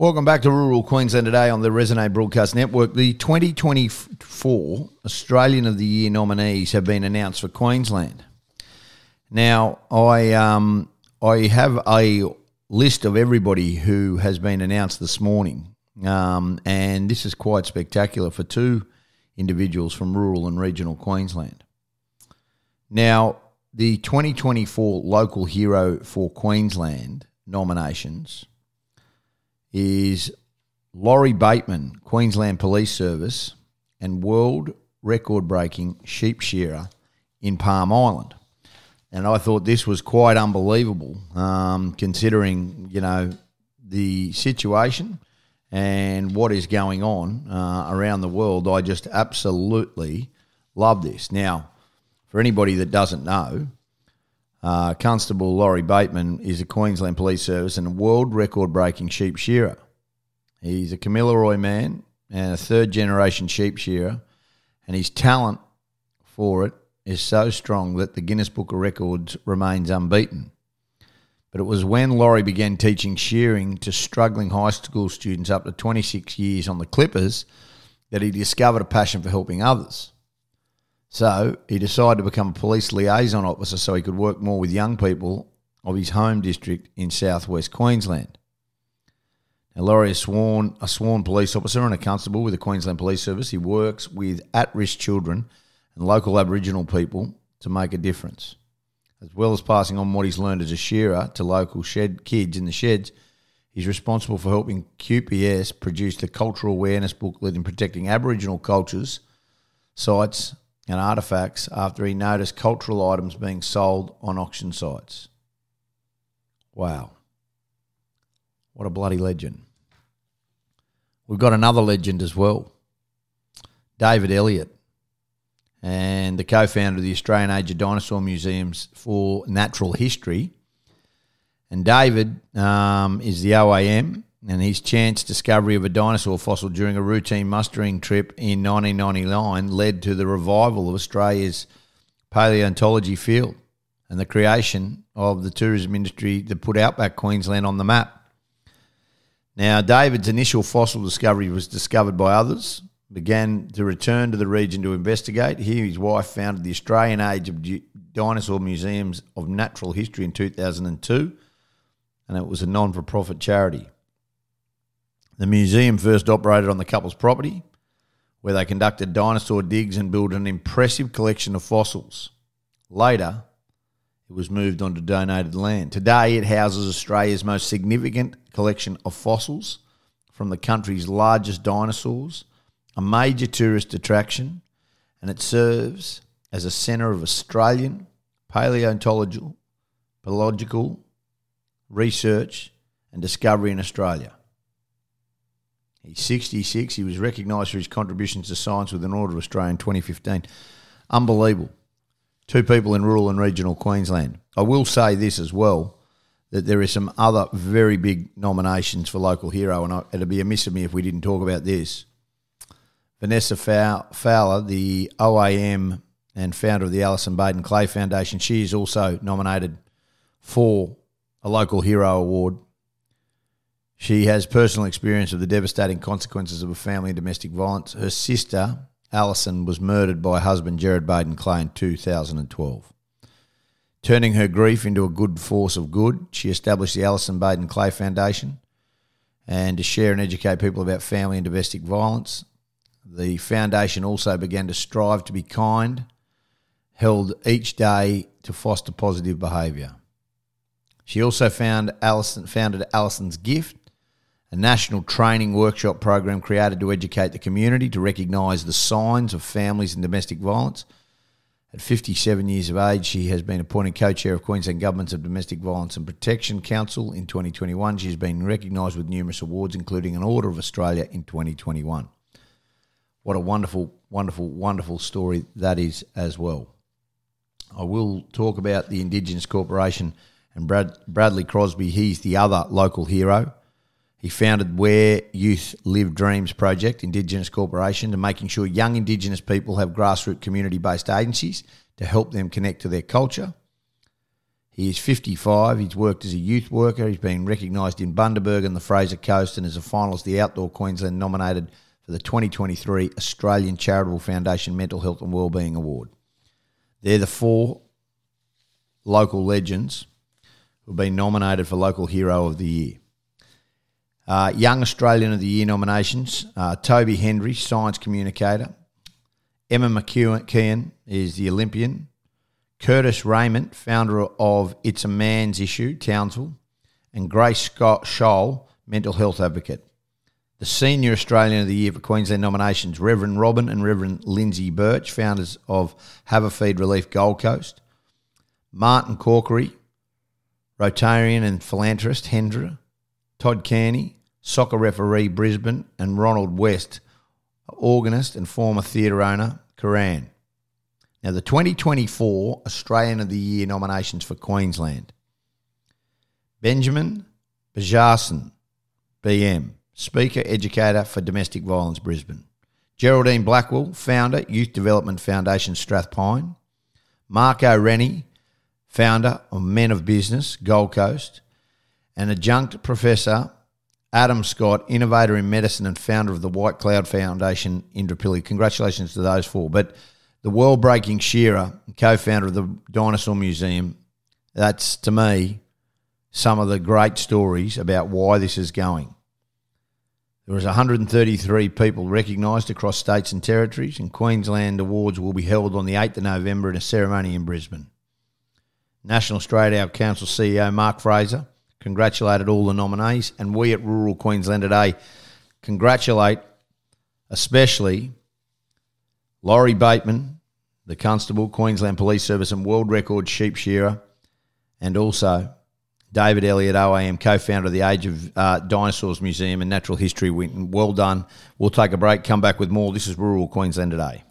Welcome back to Rural Queensland today on the Resonate Broadcast Network. The 2024 Australian of the Year nominees have been announced for Queensland. Now, I um, I have a list of everybody who has been announced this morning, um, and this is quite spectacular for two individuals from rural and regional Queensland. Now, the 2024 Local Hero for Queensland nominations is Laurie Bateman, Queensland Police Service, and world record breaking sheep shearer in Palm Island. And I thought this was quite unbelievable, um, considering, you know, the situation and what is going on uh, around the world. I just absolutely love this. Now, for anybody that doesn't know, uh, Constable Laurie Bateman is a Queensland Police Service and a world record breaking sheep shearer. He's a Kamilaroi man and a third generation sheep shearer, and his talent for it is so strong that the Guinness Book of Records remains unbeaten. But it was when Laurie began teaching shearing to struggling high school students up to 26 years on the Clippers that he discovered a passion for helping others. So he decided to become a police liaison officer so he could work more with young people of his home district in southwest Queensland. Now, Laurie is sworn, a sworn police officer and a constable with the Queensland Police Service. He works with at risk children and local Aboriginal people to make a difference. As well as passing on what he's learned as a shearer to local shed kids in the sheds, he's responsible for helping QPS produce the cultural awareness booklet in protecting Aboriginal cultures, sites, and artefacts after he noticed cultural items being sold on auction sites. Wow. What a bloody legend. We've got another legend as well David Elliott, and the co founder of the Australian Age of Dinosaur Museums for Natural History. And David um, is the OAM and his chance discovery of a dinosaur fossil during a routine mustering trip in 1999 led to the revival of Australia's paleontology field and the creation of the tourism industry that put Outback Queensland on the map. Now, David's initial fossil discovery was discovered by others, began to return to the region to investigate. He and his wife founded the Australian Age of Dinosaur Museums of Natural History in 2002, and it was a non for profit charity. The museum first operated on the couple's property, where they conducted dinosaur digs and built an impressive collection of fossils. Later, it was moved onto donated land. Today, it houses Australia's most significant collection of fossils from the country's largest dinosaurs, a major tourist attraction, and it serves as a centre of Australian paleontological, biological research and discovery in Australia. He's 66. He was recognised for his contributions to science with an Order of Australia in 2015. Unbelievable. Two people in rural and regional Queensland. I will say this as well that there are some other very big nominations for local hero, and it'd be amiss of me if we didn't talk about this. Vanessa Fowler, the OAM and founder of the Allison Baden Clay Foundation, she is also nominated for a local hero award she has personal experience of the devastating consequences of a family and domestic violence. Her sister, Allison, was murdered by husband Gerard Baden Clay in 2012. Turning her grief into a good force of good, she established the Allison Baden Clay Foundation and to share and educate people about family and domestic violence. The foundation also began to strive to be kind, held each day to foster positive behaviour. She also found Allison, founded Allison's Gift, a national training workshop program created to educate the community to recognise the signs of families and domestic violence. At 57 years of age, she has been appointed co chair of Queensland Government's of Domestic Violence and Protection Council in 2021. She has been recognised with numerous awards, including an Order of Australia in 2021. What a wonderful, wonderful, wonderful story that is as well. I will talk about the Indigenous Corporation and Brad, Bradley Crosby. He's the other local hero. He founded Where Youth Live Dreams Project, Indigenous Corporation, to making sure young Indigenous people have grassroots community based agencies to help them connect to their culture. He is 55. He's worked as a youth worker. He's been recognised in Bundaberg and the Fraser Coast and is a finalist the Outdoor Queensland nominated for the 2023 Australian Charitable Foundation Mental Health and Wellbeing Award. They're the four local legends who've been nominated for Local Hero of the Year. Uh, Young Australian of the Year nominations uh, Toby Hendy, science communicator. Emma McKeon is the Olympian. Curtis Raymond, founder of It's a Man's Issue, Townsville. And Grace Scott Scholl, mental health advocate. The Senior Australian of the Year for Queensland nominations Reverend Robin and Reverend Lindsay Birch, founders of Haverfeed Relief Gold Coast. Martin Corkery, Rotarian and philanthropist Hendra. Todd Kearney, soccer referee Brisbane, and Ronald West, organist and former theatre owner Koran. Now, the 2024 Australian of the Year nominations for Queensland Benjamin Bajarson, BM, Speaker Educator for Domestic Violence Brisbane. Geraldine Blackwell, Founder, Youth Development Foundation Strathpine. Marco Renai, Founder of Men of Business, Gold Coast. And Adjunct Professor Adam Scott, innovator in medicine and founder of the White Cloud Foundation, Indooroopilly. Congratulations to those four. But the world breaking shearer, co founder of the Dinosaur Museum, that's to me some of the great stories about why this is going. There was 133 people recognised across states and territories, and Queensland Awards will be held on the 8th of November in a ceremony in Brisbane. National Australia Day Council CEO Mark Fraser congratulated all the nominees, and we at Rural Queensland today congratulate especially Laurie Bateman, the Constable, Queensland Police Service, and World Record Sheep Shearer, and also David Elliott, OAM, co founder of the Age of uh, Dinosaurs Museum and Natural History. Winton. Well done. We'll take a break, come back with more. This is Rural Queensland today.